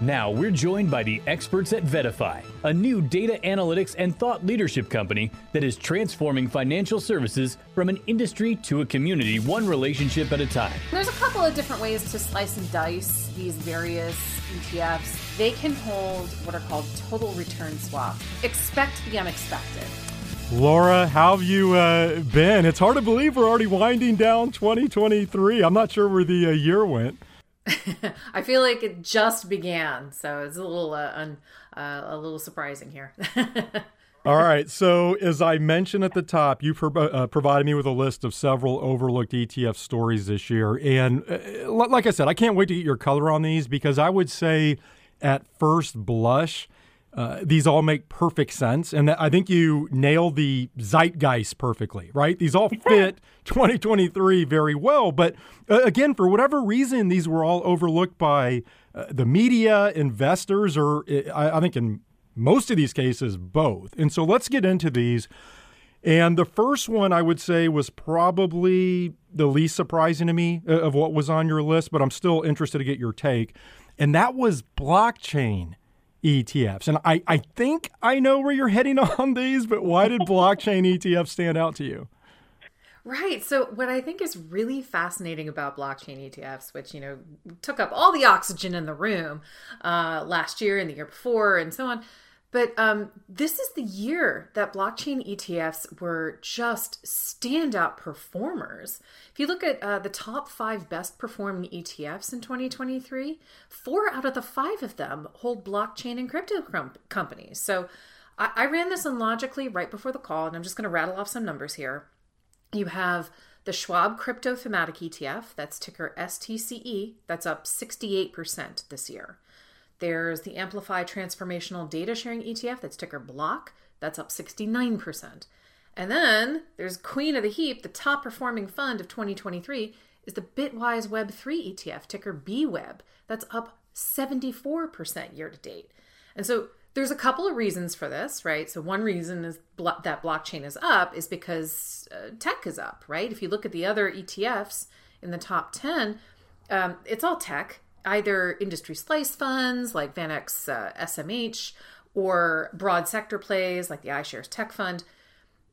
Now we're joined by the experts at VettaFi, a new data analytics and thought leadership company that is transforming financial services from an industry to a community, one relationship at a time. There's a couple of different ways to slice and dice these various ETFs. They can hold what are called total return swaps. Expect the unexpected. Lara, how have you uh, been? It's hard to believe we're already winding down 2023. I'm not sure where the uh, year went. I feel like it just began, so it's a little uh, un, uh, a little surprising here. All right. So, as I mentioned at the top, you pro- uh, provided me with a list of several overlooked ETF stories this year. And uh, like I said, I can't wait to get your color on these because I would say, at first blush, uh, these all make perfect sense. And I think you nailed the zeitgeist perfectly, right? These all fit 2023 very well. But uh, again, for whatever reason, these were all overlooked by uh, the media, investors, or uh, I, I think in most of these cases, both. And so let's get into these. And the first one I would say was probably the least surprising to me uh, of what was on your list, but I'm still interested to get your take. And that was blockchain ETFs. And I, I think I know where you're heading on these, but why did blockchain ETFs stand out to you? Right. So what I think is really fascinating about blockchain ETFs, which you know took up all the oxygen in the room uh, last year and the year before, and so on, but um, this is the year that blockchain ETFs were just standout performers. If you look at uh, the top five best performing ETFs in 2023, four out of the five of them hold blockchain and crypto com- companies. So I-, I ran this on Logicly right before the call, and I'm just going to rattle off some numbers here. You have the Schwab Crypto Thematic ETF, that's ticker STCE, that's up 68% this year. There's the Amplify Transformational Data Sharing ETF, that's ticker BLOK, that's up 69%. And then there's Queen of the Heap, the top performing fund of 2023 is the Bitwise Web3 ETF, ticker BWEB, that's up 74% year to date. And so there's a couple of reasons for this, right? So one reason is blo- that blockchain is up is because uh, tech is up, right? If you look at the other ETFs in the top 10, um, it's all tech either industry slice funds like VanEck uh, SMH or broad sector plays like the iShares Tech Fund.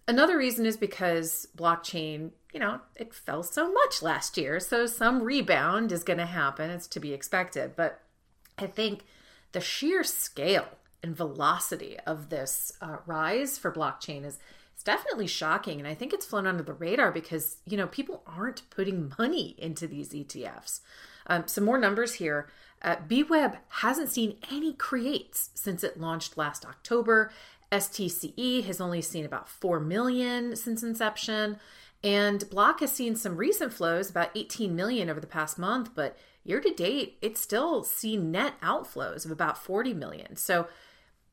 Another reason is because blockchain, you know, it fell so much last year. So some rebound is going to happen. It's to be expected. But I think the sheer scale and velocity of this uh, rise for blockchain is it's definitely shocking and i think it's flown under the radar because you know people aren't putting money into these etfs um, some more numbers here. Uh, BWeb hasn't seen any creates since it launched last October. STCE has only seen about 4 million since inception. And BLOK has seen some recent flows, about 18 million over the past month, but year to date, it's still seen net outflows of about 40 million. So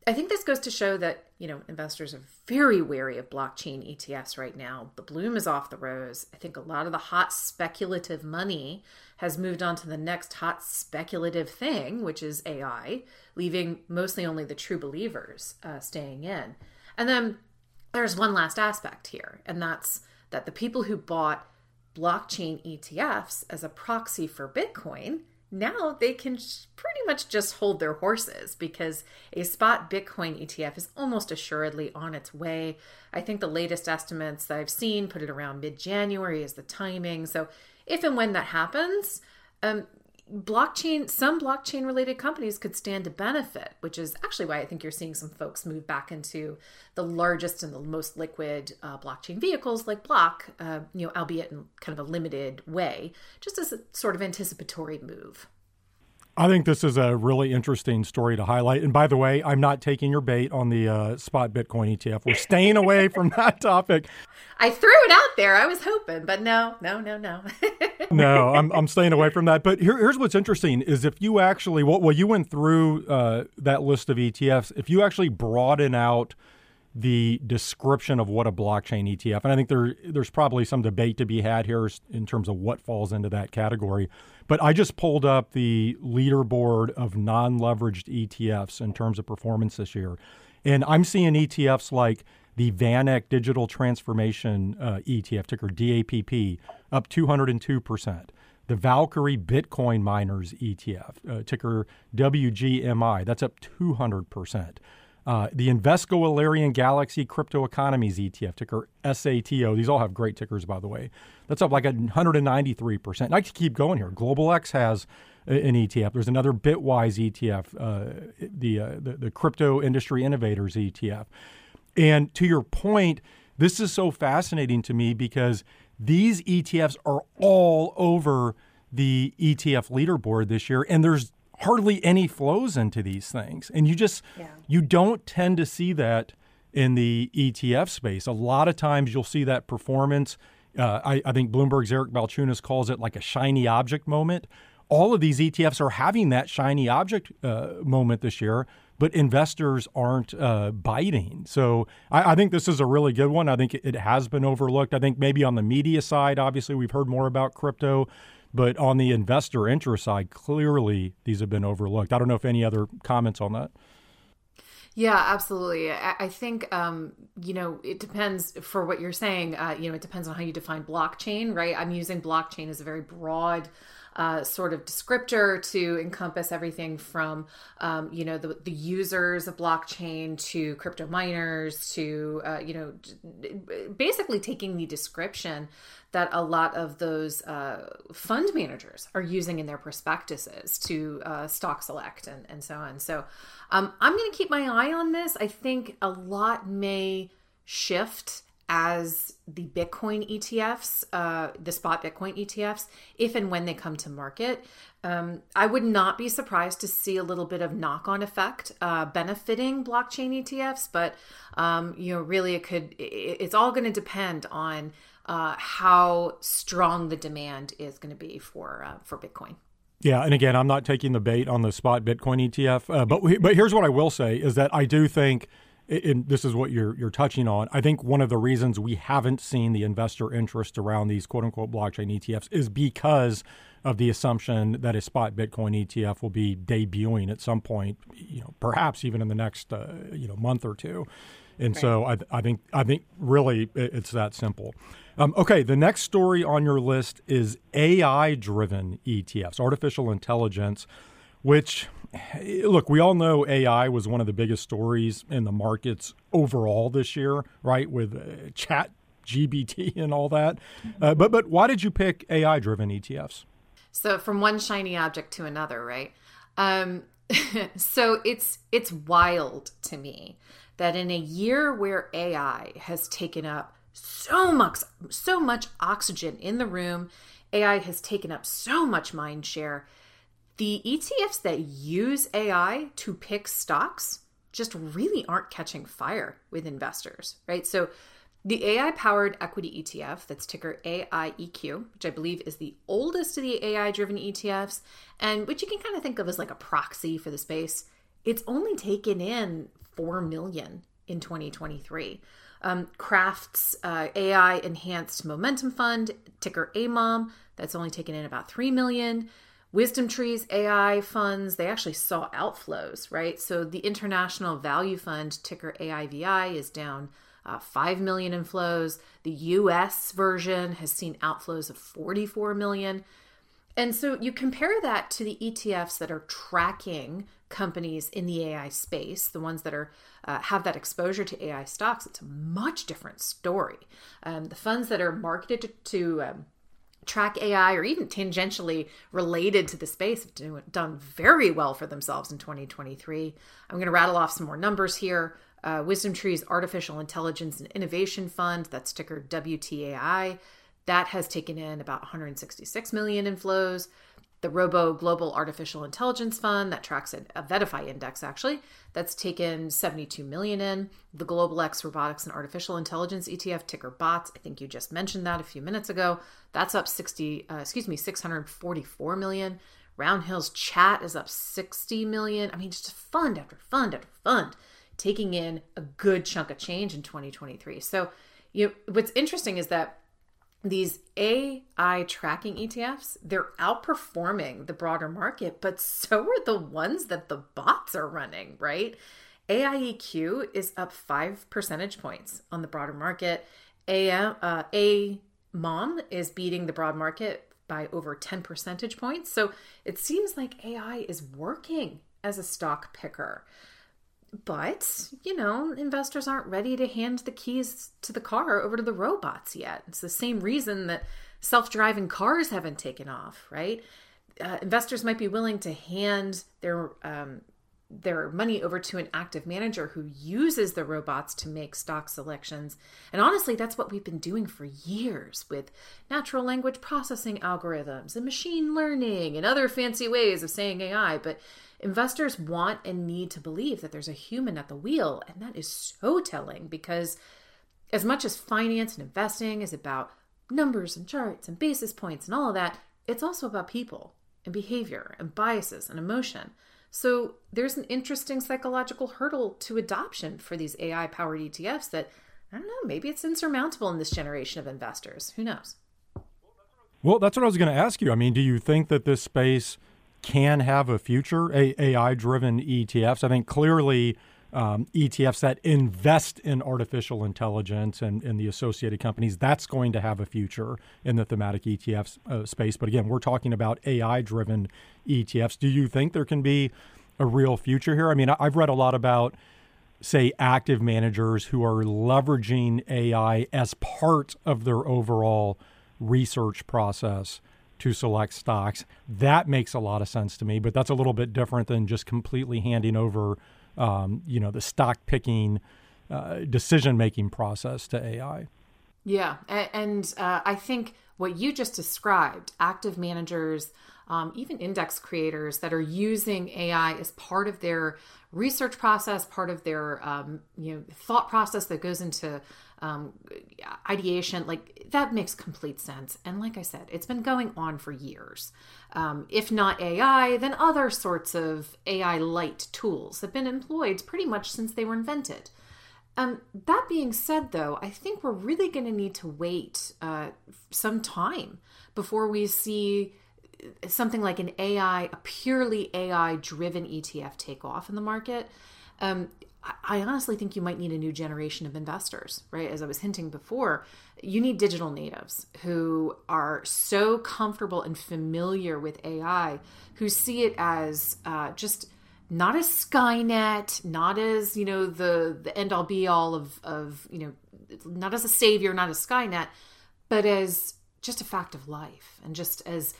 I think this goes to show that, you know, investors are very wary of blockchain ETFs right now. The bloom is off the rose. I think a lot of the hot speculative money has moved on to the next hot speculative thing, which is AI, leaving mostly only the true believers uh, staying in. And then there's one last aspect here, and that's that the people who bought blockchain ETFs as a proxy for Bitcoin now they can pretty much just hold their horses because a spot Bitcoin ETF is almost assuredly on its way. I think the latest estimates that I've seen put it around mid January is the timing. So, if and when that happens, um, blockchain some blockchain related companies could stand to benefit which is actually why i think you're seeing some folks move back into the largest and the most liquid uh, blockchain vehicles like block uh, you know albeit in kind of a limited way just as a sort of anticipatory move I think this is a really interesting story to highlight. And by the way, I'm not taking your bait on the uh, spot Bitcoin ETF. We're staying away from that topic. I threw it out there. I was hoping, but no, no, no, no. no, I'm, I'm staying away from that. But here, here's what's interesting is if you actually, well, well you went through uh, that list of ETFs, if you actually broaden out the description of what a blockchain ETF, and I think there there's probably some debate to be had here in terms of what falls into that category. But I just pulled up the leaderboard of non-leveraged ETFs in terms of performance this year, and I'm seeing ETFs like the VanEck Digital Transformation uh, ETF, ticker DAPP, up 202 percent. the Valkyrie Bitcoin Miners ETF, uh, ticker WGMI. That's up 200%. Uh, the Invesco Alerian Galaxy Crypto Economies ETF, ticker SATO. These all have great tickers, by the way. That's up like 193%. And I could keep going here. Global X has an ETF. There's another Bitwise ETF, uh, the, uh, the, the Crypto Industry Innovators ETF. And to your point, this is so fascinating to me because these ETFs are all over the ETF leaderboard this year, and there's hardly any flows into these things. And you just yeah. you don't tend to see that in the ETF space. A lot of times you'll see that performance. Uh, I, I, think Bloomberg's Eric Balchunas calls it like a shiny object moment. All of these ETFs are having that shiny object uh, moment this year, but investors aren't uh, biting. So I, I, think this is a really good one. I think it has been overlooked. I think maybe on the media side, obviously, we've heard more about crypto. But on the investor interest side, clearly these have been overlooked. I don't know if any other comments on that. Yeah, absolutely. I, think um, you know it depends for what you're saying. Uh, you know, it depends on how you define blockchain, right? I'm using blockchain as a very broad uh, sort of descriptor to encompass everything from um, you know the, the users of blockchain to crypto miners to uh, you know basically taking the description that a lot of those uh, fund managers are using in their prospectuses to uh, stock select and, and so on. So um, I'm going to keep my eye on this. I think a lot may shift as the Bitcoin ETFs, uh, the spot Bitcoin ETFs, if and when they come to market. Um, I would not be surprised to see a little bit of knock on effect uh, benefiting blockchain ETFs, but um, you know, really, it could. It, it's all going to depend on uh, how strong the demand is going to be for uh, for Bitcoin. Yeah, and again, I'm not taking the bait on the spot Bitcoin ETF, uh, but but here's what I will say is that I do think. And this is what you're you're touching on. I think one of the reasons we haven't seen the investor interest around these quote unquote blockchain ETFs is because of the assumption that a spot Bitcoin ETF will be debuting at some point, you know, perhaps even in the next uh, you know month or two. And right. so I, I think I think really it's that simple. Um, okay, the next story on your list is AI driven ETFs, artificial intelligence, which, look, we all know AI was one of the biggest stories in the markets overall this year, right? With uh, chat GPT and all that. Uh, but, but why did you pick AI driven ETFs? So, from one shiny object to another, right? Um, so it's it's wild to me that in a year where AI has taken up so much so much oxygen in the room. AI has taken up so much mind share. The ETFs that use AI to pick stocks just really aren't catching fire with investors, right? So the AI powered equity ETF, that's ticker AIEQ, which I believe is the oldest of the AI driven ETFs, and which you can kind of think of as like a proxy for the space, it's only taken in 4 million in 2023 um, Qraft's uh, AI enhanced momentum fund, ticker AMOM, that's only taken in about 3 million. WisdomTree's AI funds, they actually saw outflows, right? So the International Value Fund, ticker AIVI, is down uh, 5 million in flows. The US version has seen outflows of 44 million. And so you compare that to the ETFs that are tracking companies in the AI space, the ones that are uh, have that exposure to AI stocks, it's a much different story. Um, the funds that are marketed to, to um, track AI or even tangentially related to the space have do, done very well for themselves in 2023. I'm going to rattle off some more numbers here. Uh, WisdomTree's Artificial Intelligence and Innovation Fund, that's ticker WTAI, that has taken in about 166 million in flows the Robo Global Artificial Intelligence Fund that tracks a, a VettaFi index actually that's taken 72 million in. The Global X Robotics and Artificial Intelligence ETF ticker BOTS, I think you just mentioned that a few minutes ago. That's up 60 uh, excuse me 644 million. Roundhill's Chat is up 60 million. I mean just fund after fund after fund taking in a good chunk of change in 2023. So you know, what's interesting is that these AI tracking ETFs, they're outperforming the broader market, but so are the ones that the bots are running, right? AIEQ is up five percentage points on the broader market. AM, uh, A Mom is beating the broad market by over 10 percentage points. So it seems like AI is working as a stock picker. But, you know, investors aren't ready to hand the keys to the car over to the robots yet. It's the same reason that self driving cars haven't taken off, right? Uh, investors might be willing to hand their um, their money over to an active manager who uses the robots to make stock selections. And honestly, that's what we've been doing for years with natural language processing algorithms and machine learning and other fancy ways of saying AI. But investors want and need to believe that there's a human at the wheel. And that is so telling because as much as finance and investing is about numbers and charts and basis points and all of that, it's also about people and behavior and biases and emotion. So there's an interesting psychological hurdle to adoption for these AI powered ETFs that I don't know, maybe it's insurmountable in this generation of investors. Who knows? Well, that's what I was going to ask you. I mean, do you think that this space can have a future, AI driven ETFs? I think clearly um, ETFs that invest in artificial intelligence and, and the associated companies, that's going to have a future in the thematic ETFs uh, space. But again, we're talking about AI driven ETFs. Do you think there can be a real future here? I mean, I've read a lot about, say, active managers who are leveraging AI as part of their overall research process to select stocks. That makes a lot of sense to me, but that's a little bit different than just completely handing over um, you know, the stock picking uh, decision making process to AI. Yeah, and uh, I think what you just described, active managers, um, even index creators that are using AI as part of their research process, part of their um, you know thought process that goes into um, ideation, like that makes complete sense. And like I said, it's been going on for years. Um, if not AI, then other sorts of AI light tools have been employed pretty much since they were invented. Um, that being said, though, I think we're really going to need to wait uh, some time before we see something like an AI, a purely AI driven ETF take off in the market. Um, I honestly think you might need a new generation of investors, right? As I was hinting before, you need digital natives who are so comfortable and familiar with AI, who see it as uh, just not as Skynet, not as you know the the end all be all of of you know, not as a savior, not as Skynet, but as just a fact of life, and just as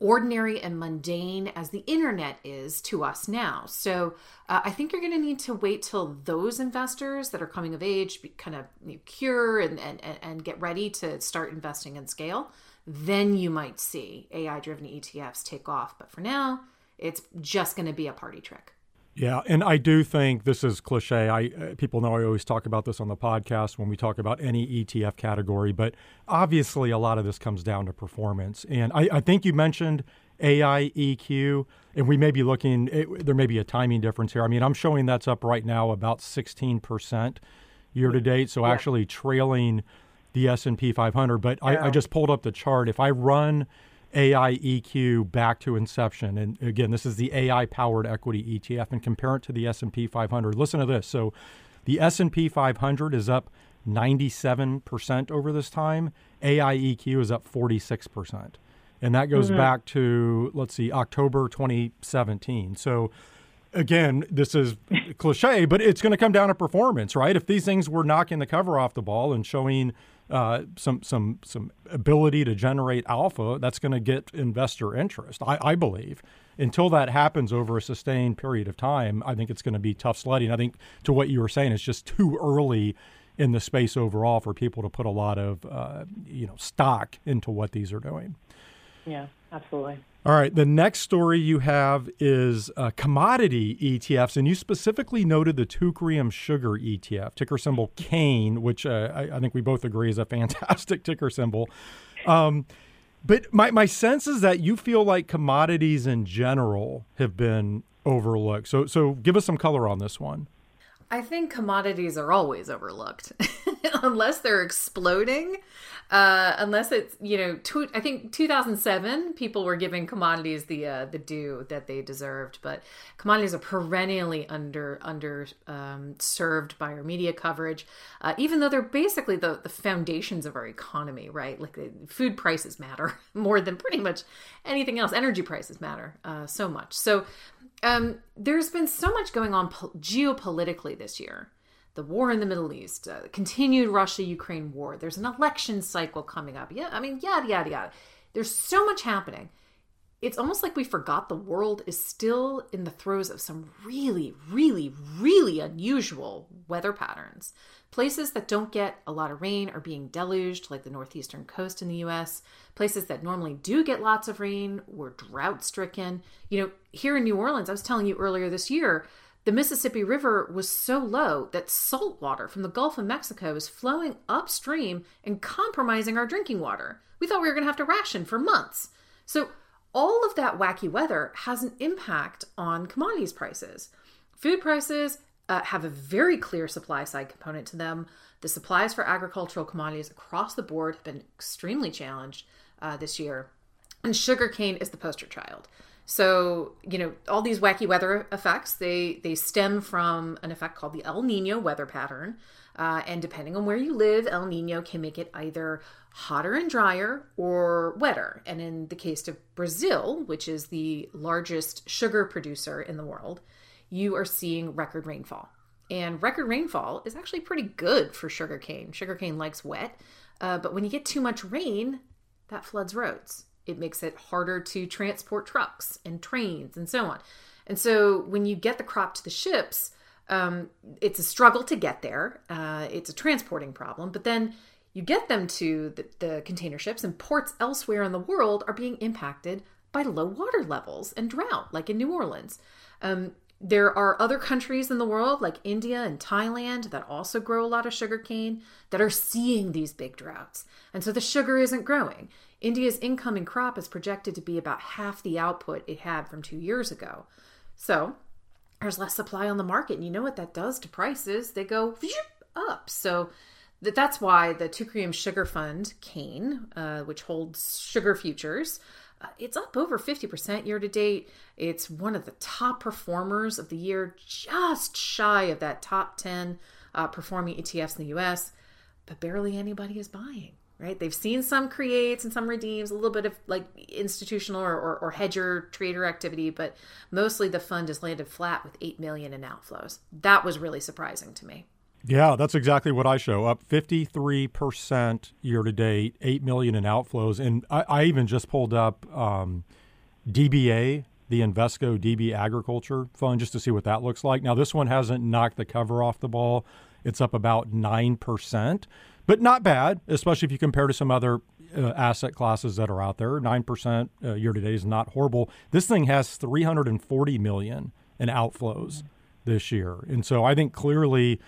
ordinary and mundane as the internet is to us now. So uh, I think you're going to need to wait till those investors that are coming of age be, kind of you know, cure and, and, and get ready to start investing in scale. Then you might see AI driven ETFs take off. But for now, it's just going to be a party trick. Yeah, and I do think this is cliche. I uh, people know I always talk about this on the podcast when we talk about any ETF category, but obviously a lot of this comes down to performance. And I, I think you mentioned AI EQ, and we may be looking. It, there may be a timing difference here. I mean, I'm showing that's up right now about 16 percent year to date, so yeah. actually trailing the S and P 500. But yeah. I, I just pulled up the chart. If I run AI EQ back to inception. And again, this is the AI powered equity ETF and compare it to the S&P 500. Listen to this. So the S&P 500 is up 97% over this time. AI EQ is up 46%. And that goes mm-hmm. back to let's see October 2017. So again, this is cliche, but it's going to come down to performance, right? If these things were knocking the cover off the ball and showing uh, some some some ability to generate alpha, that's going to get investor interest. I, I, believe. Until that happens over a sustained period of time, I think it's going to be tough sledding. I think to what you were saying, it's just too early in the space overall for people to put a lot of uh, you know stock into what these are doing. Yeah, absolutely. All right. The next story you have is uh, commodity ETFs, and you specifically noted the Teucrium sugar ETF, ticker symbol CANE, which uh, I, I, think we both agree is a fantastic ticker symbol. Um, but my, my sense is that you feel like commodities in general have been overlooked. So, so give us some color on this one. I think commodities are always overlooked unless they're exploding. Uh, unless it's you know, tw- I think 2007 people were giving commodities the uh, the due that they deserved, but commodities are perennially under under um, served by our media coverage, uh, even though they're basically the the foundations of our economy, right? Like food prices matter more than pretty much anything else. Energy prices matter uh, so much. So um, there's been so much going on po- geopolitically this year the war in the Middle East, uh, continued Russia Ukraine war. There's an election cycle coming up. Yeah, I mean, yada, yada, yada. There's so much happening. It's almost like we forgot the world is still in the throes of some really, really, really unusual weather patterns. Places that don't get a lot of rain are being deluged, like the northeastern coast in the US. Places that normally do get lots of rain were drought stricken. You know, here in New Orleans, I was telling you earlier this year, the Mississippi River was so low that salt water from the Gulf of Mexico is flowing upstream and compromising our drinking water. We thought we were going to have to ration for months. So, all of that wacky weather has an impact on commodities prices. Food prices uh, have a very clear supply side component to them. The supplies for agricultural commodities across the board have been extremely challenged uh, this year. And sugarcane is the poster child. So, you know, all these wacky weather effects, they they stem from an effect called the El Nino weather pattern. Uh, and depending on where you live, El Nino can make it either hotter and drier or wetter. And in the case of Brazil, which is the largest sugar producer in the world, you are seeing record rainfall. And record rainfall is actually pretty good for sugarcane. Sugarcane likes wet, uh, but when you get too much rain, that floods roads. It makes it harder to transport trucks and trains and so on. And so when you get the crop to the ships, um, it's a struggle to get there. Uh, it's a transporting problem. But then you get them to the, the container ships, and ports elsewhere in the world are being impacted by low water levels and drought, like in New Orleans. Um, there are other countries in the world, like India and Thailand, that also grow a lot of sugarcane that are seeing these big droughts. And so the sugar isn't growing. India's incoming crop is projected to be about half the output it had from two years ago. So there's less supply on the market. And you know what that does to prices? They go up. So that's why the Teucrium Sugar Fund, Cane, uh, which holds sugar futures, uh, it's up over 50% year to date. It's one of the top performers of the year, just shy of that top 10 uh, performing ETFs in the US, but barely anybody is buying right? They've seen some creates and some redeems, a little bit of like institutional or, or, or, hedger trader activity, but mostly the fund has landed flat with 8 million in outflows. That was really surprising to me. Yeah, that's exactly what I show. Up 53% year to date, 8 million in outflows. And I, I even just pulled up um, DBA, the Invesco DB Agriculture Fund, just to see what that looks like. Now, this one hasn't knocked the cover off the ball. It's up about 9% but not bad, especially if you compare to some other uh, asset classes that are out there. Nine percent uh, year to date is not horrible. This thing has 340 million in outflows this year, and so I think clearly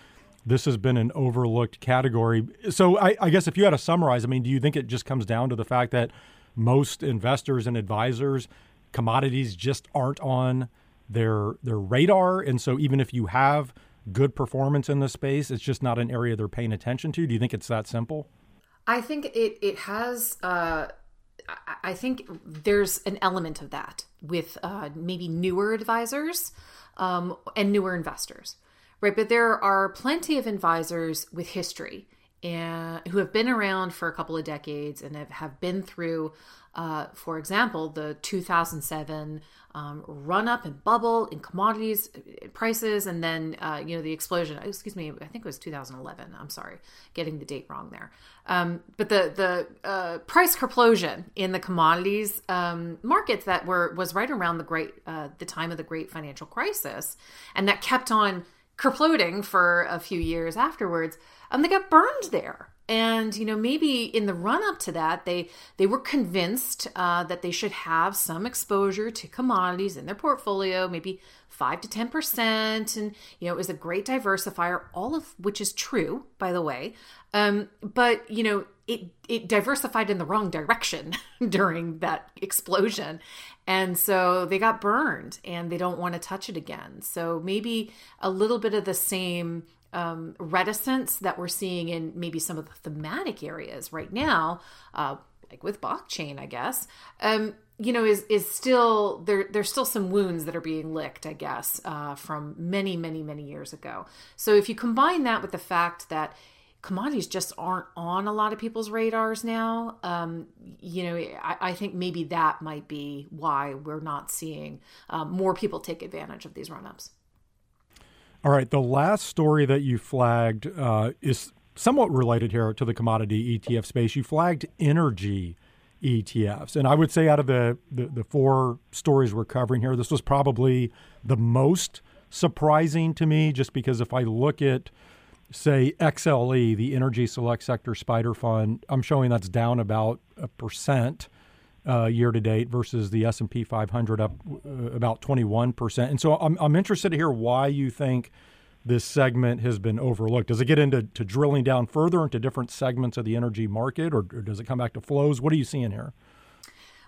this has been an overlooked category. So I, I guess if you had to summarize, I mean, do you think it just comes down to the fact that most investors and advisors, commodities just aren't on their their radar, and so even if you have good performance in the space. It's just not an area they're paying attention to. Do you think it's that simple? I think it it has. Uh, I think there's an element of that with uh, maybe newer advisors um, and newer investors, right? But there are plenty of advisors with history and who have been around for a couple of decades and have, have been through, uh, for example, the 2007 um, run up and bubble in commodities uh, prices, and then uh, you know the explosion. Excuse me, I think it was 2011. I'm sorry, getting the date wrong there. Um, but the the uh, price explosion in the commodities um, markets that were was right around the great uh, the time of the great financial crisis, and that kept on kerploding for a few years afterwards. And they got burned there and you know maybe in the run up to that they they were convinced uh, that they should have some exposure to commodities in their portfolio maybe 5 to 10 percent. And you know it was a great diversifier all of which is true by the way. Um, but you know it it diversified in the wrong direction during that explosion. And so they got burned and they don't want to touch it again. So maybe a little bit of the same um, reticence that we're seeing in maybe some of the thematic areas right now uh, like with blockchain i guess um, you know is is still there there's still some wounds that are being licked i guess uh, from many many many years ago so if you combine that with the fact that commodities just aren't on a lot of people's radars now. Um, you know, I, I, think maybe that might be why we're not seeing um, more people take advantage of these run ups. All right. The last story that you flagged uh, is somewhat related here to the commodity ETF space. You flagged energy ETFs. And I would say out of the, the, the four stories we're covering here, this was probably the most surprising to me just because if I look at say XLE, the Energy Select Sector SPDR Fund, I'm showing that's down about a percent uh, year to date versus the S&P 500 up uh, about 21 percent. And so I'm I'm interested to hear why you think this segment has been overlooked. Does it get into to drilling down further into different segments of the energy market, or, or does it come back to flows? What are you seeing here?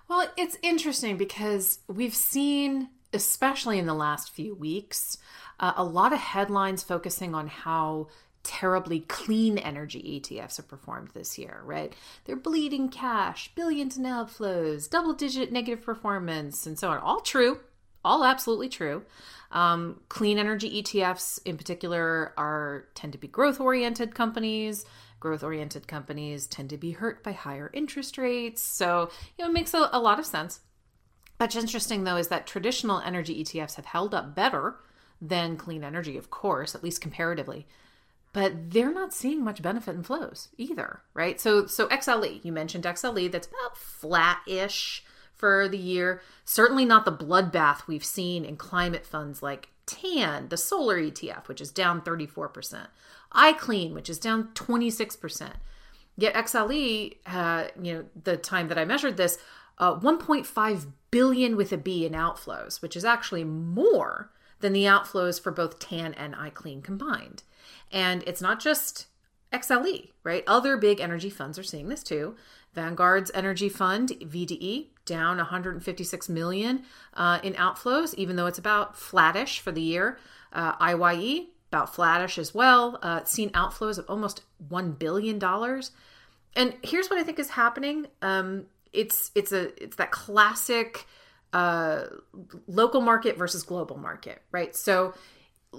Well, it's interesting because we've seen, especially in the last few weeks, uh, a lot of headlines focusing on how terribly clean energy ETFs have performed this year, right? They're bleeding cash, billions in outflows, double digit negative performance, and so on. All true, all absolutely true. Um, clean energy ETFs in particular are tend to be growth oriented companies. Growth oriented companies tend to be hurt by higher interest rates. So, you know, it makes a, a lot of sense. What's interesting though is that traditional energy ETFs have held up better than clean energy, of course, at least comparatively but they're not seeing much benefit in flows either, right? So so XLE, you mentioned XLE, that's about flat-ish for the year. Certainly not the bloodbath we've seen in climate funds like TAN, the solar ETF, which is down 34%, iClean, which is down 26%. Yet XLE, uh, you know, the time that I measured this, uh, 1.5 billion with a B in outflows, which is actually more than the outflows for both TAN and iClean combined. And it's not just XLE, right? Other big energy funds are seeing this too. Vanguard's energy fund, VDE, down 156 million uh, in outflows, even though it's about flattish for the year. Uh, IYE, about flattish as well, uh, seen outflows of almost $1 billion. And here's what I think is happening. Um, it's it's a it's that classic uh, local market versus global market, right? So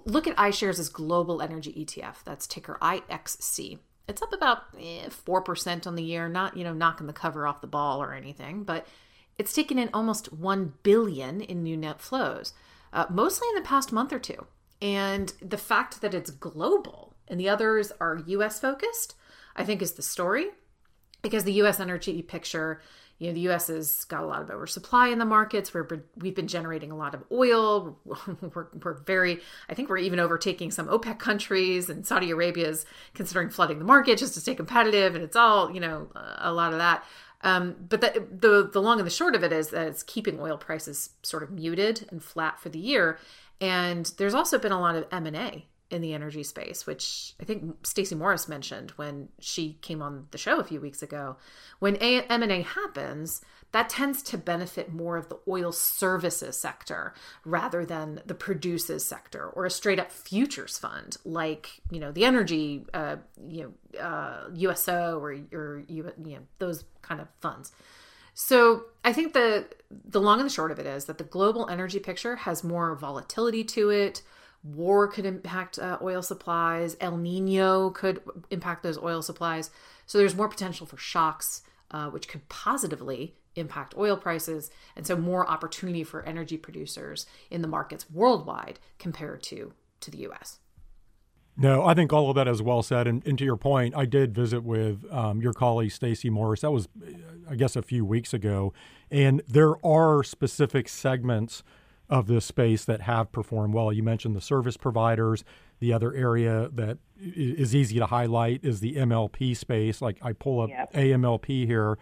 look at iShares' global energy ETF. That's ticker IXC. It's up about eh, four percent on the year. Not you know knocking the cover off the ball or anything, but it's taken in almost one billion in new net flows, uh, mostly in the past month or two. And the fact that it's global and the others are U.S. focused, I think, is the story, because the U.S. energy picture you know the U.S. has got a lot of oversupply in the markets. We're we've been generating a lot of oil. We're, we're very, I think we're even overtaking some OPEC countries, and Saudi Arabia is considering flooding the market just to stay competitive. And it's all you know a lot of that. Um, but the, the the long and the short of it is that it's keeping oil prices sort of muted and flat for the year. And there's also been a lot of M and A in the energy space, which I think Stacey Morris mentioned when she came on the show a few weeks ago. When M&A happens, that tends to benefit more of the oil services sector rather than the produces sector or a straight up futures fund like you know the energy uh, you know uh, USO or or you know those kind of funds. So I think the the long and the short of it is that the global energy picture has more volatility to it war could impact uh, oil supplies el nino could impact those oil supplies so there's more potential for shocks uh, which could positively impact oil prices and so more opportunity for energy producers in the markets worldwide compared to to the us no, I think all of that is well said. And, and to your point, I did visit with um, your colleague Stacey Morris. That was, I guess, a few weeks ago. And there are specific segments of this space that have performed well. You mentioned the service providers. The other area that is easy to highlight is the MLP space. Like I pull up yep. AMLP here,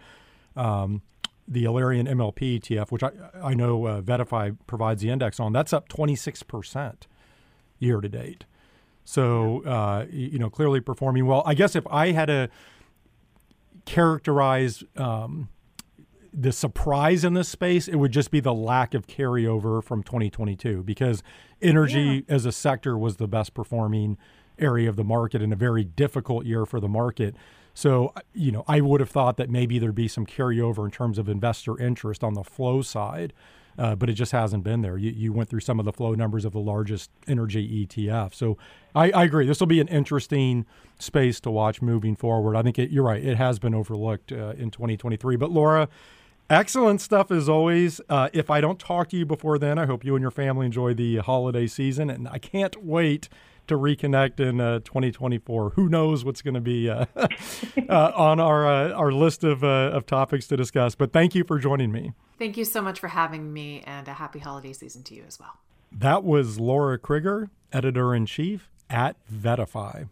um, the Alerian MLP ETF, which I, I know uh, VettaFi provides the index on. That's up 26% year to date. So, uh, you know, clearly performing well. I guess if I had to characterize um, the surprise in this space, it would just be the lack of carryover from 2022 because energy yeah. as a sector was the best performing area of the market in a very difficult year for the market. So, you know, I would have thought that maybe there'd be some carryover in terms of investor interest on the flow side, uh, but it just hasn't been there. You, you, went through some of the flow numbers of the largest energy ETF. So I, I agree. This will be an interesting space to watch moving forward. I think it, you're right. It has been overlooked uh, in 2023. But Lara, Excellent stuff as always. Uh, if I don't talk to you before then, I hope you and your family enjoy the holiday season. And I can't wait to reconnect in uh, 2024. Who knows what's going to be uh, uh, on our uh, our list of, uh, of topics to discuss. But thank you for joining me. Thank you so much for having me, and a happy holiday season to you as well. That was Lara Crigger, editor in chief at VettaFi.